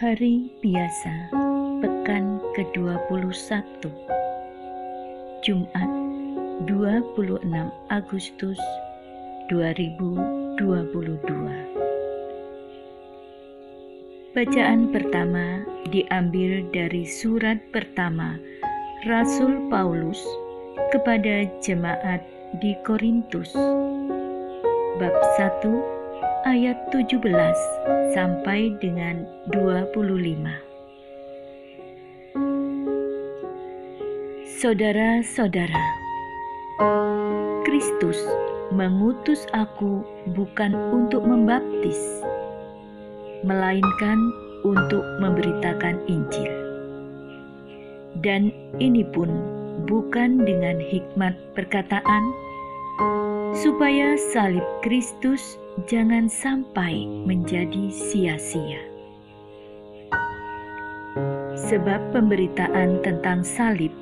Hari biasa, pekan ke-21, Jumat 26 Agustus 2022. Bacaan pertama diambil dari surat pertama Rasul Paulus kepada jemaat di Korintus, bab 1 ayat 17 sampai dengan 25. Saudara-saudara, Kristus mengutus aku bukan untuk membaptis, melainkan untuk memberitakan Injil. Dan ini pun bukan dengan hikmat perkataan, supaya salib Kristus jangan sampai menjadi sia-sia. Sebab pemberitaan tentang salib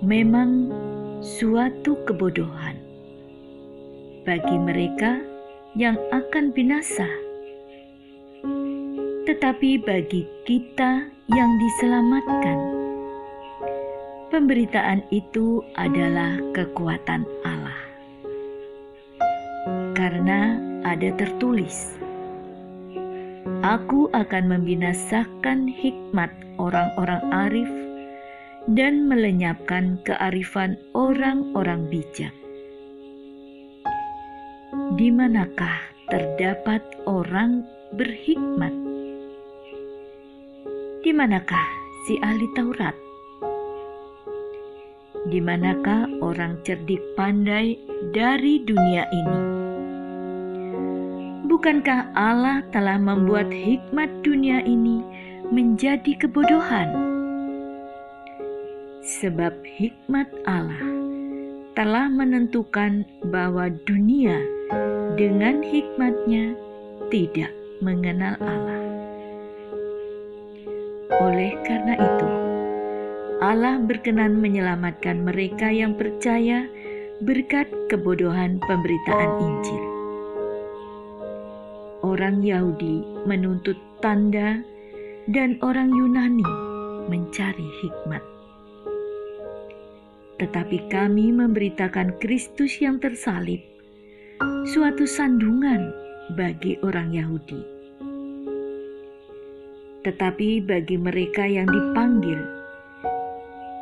memang suatu kebodohan bagi mereka yang akan binasa, tetapi bagi kita yang diselamatkan, pemberitaan itu adalah kekuatan Allah karena ada tertulis, "Aku akan membinasakan hikmat orang-orang arif dan melenyapkan kearifan orang-orang bijak." Di manakah terdapat orang berhikmat? Di manakah si ahli Taurat? Di manakah orang cerdik pandai dari dunia ini? Bukankah Allah telah membuat hikmat dunia ini menjadi kebodohan? Sebab hikmat Allah telah menentukan bahwa dunia dengan hikmatnya tidak mengenal Allah. Oleh karena itu, Allah berkenan menyelamatkan mereka yang percaya berkat kebodohan pemberitaan Injil orang Yahudi menuntut tanda dan orang Yunani mencari hikmat. Tetapi kami memberitakan Kristus yang tersalib, suatu sandungan bagi orang Yahudi. Tetapi bagi mereka yang dipanggil,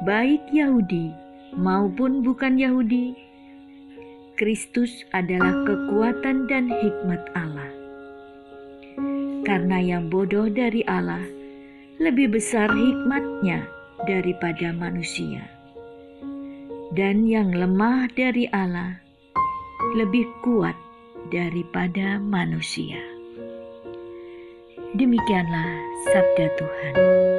baik Yahudi maupun bukan Yahudi, Kristus adalah kekuatan dan hikmat Allah karena yang bodoh dari Allah lebih besar hikmatnya daripada manusia, dan yang lemah dari Allah lebih kuat daripada manusia. Demikianlah sabda Tuhan.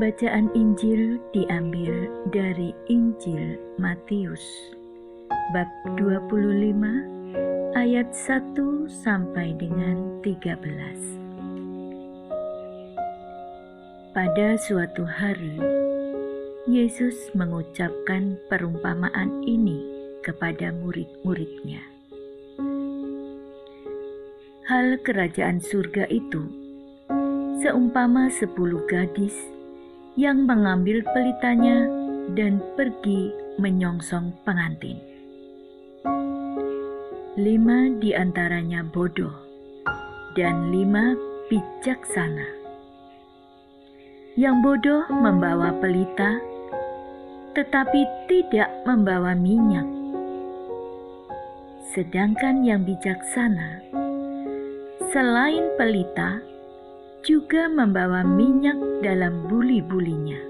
Bacaan Injil diambil dari Injil Matius bab 25 ayat 1 sampai dengan 13. Pada suatu hari Yesus mengucapkan perumpamaan ini kepada murid-muridnya. Hal kerajaan surga itu seumpama sepuluh gadis yang mengambil pelitanya dan pergi menyongsong pengantin. Lima di antaranya bodoh dan lima bijaksana. Yang bodoh membawa pelita, tetapi tidak membawa minyak. Sedangkan yang bijaksana, selain pelita, juga membawa minyak dalam buli-bulinya.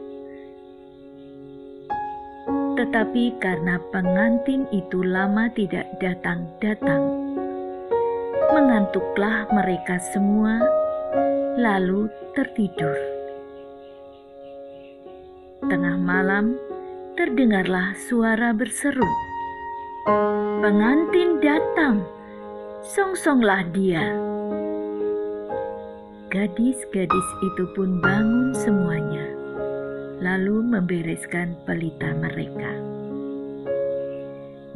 Tetapi karena pengantin itu lama tidak datang-datang, mengantuklah mereka semua, lalu tertidur. Tengah malam terdengarlah suara berseru, "Pengantin datang, songsonglah dia!" Gadis-gadis itu pun bangun semuanya, lalu membereskan pelita mereka.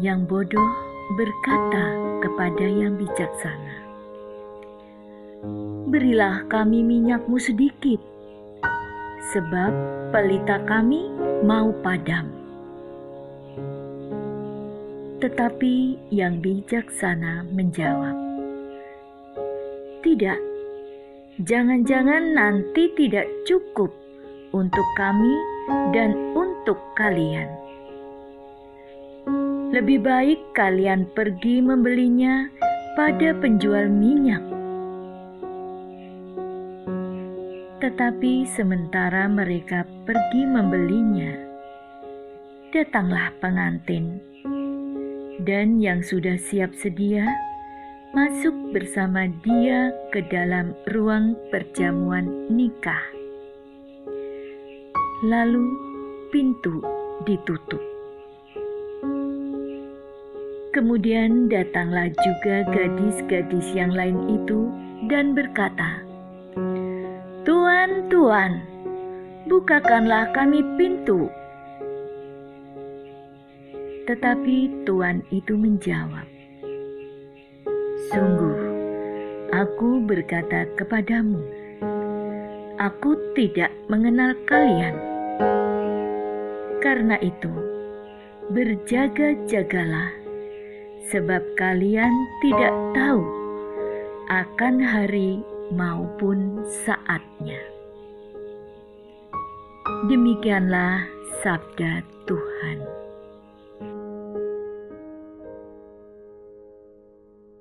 Yang bodoh berkata kepada yang bijaksana, "Berilah kami minyakmu sedikit, sebab pelita kami mau padam." Tetapi yang bijaksana menjawab, "Tidak, jangan-jangan nanti tidak cukup untuk kami dan untuk kalian." Lebih baik kalian pergi membelinya pada penjual minyak. Tetapi sementara mereka pergi membelinya, datanglah pengantin, dan yang sudah siap sedia masuk bersama dia ke dalam ruang perjamuan nikah. Lalu pintu ditutup. Kemudian datanglah juga gadis-gadis yang lain itu dan berkata, "Tuan, tuan, bukakanlah kami pintu." Tetapi tuan itu menjawab, "Sungguh, aku berkata kepadamu, aku tidak mengenal kalian. Karena itu, berjaga-jagalah." sebab kalian tidak tahu akan hari maupun saatnya. Demikianlah sabda Tuhan.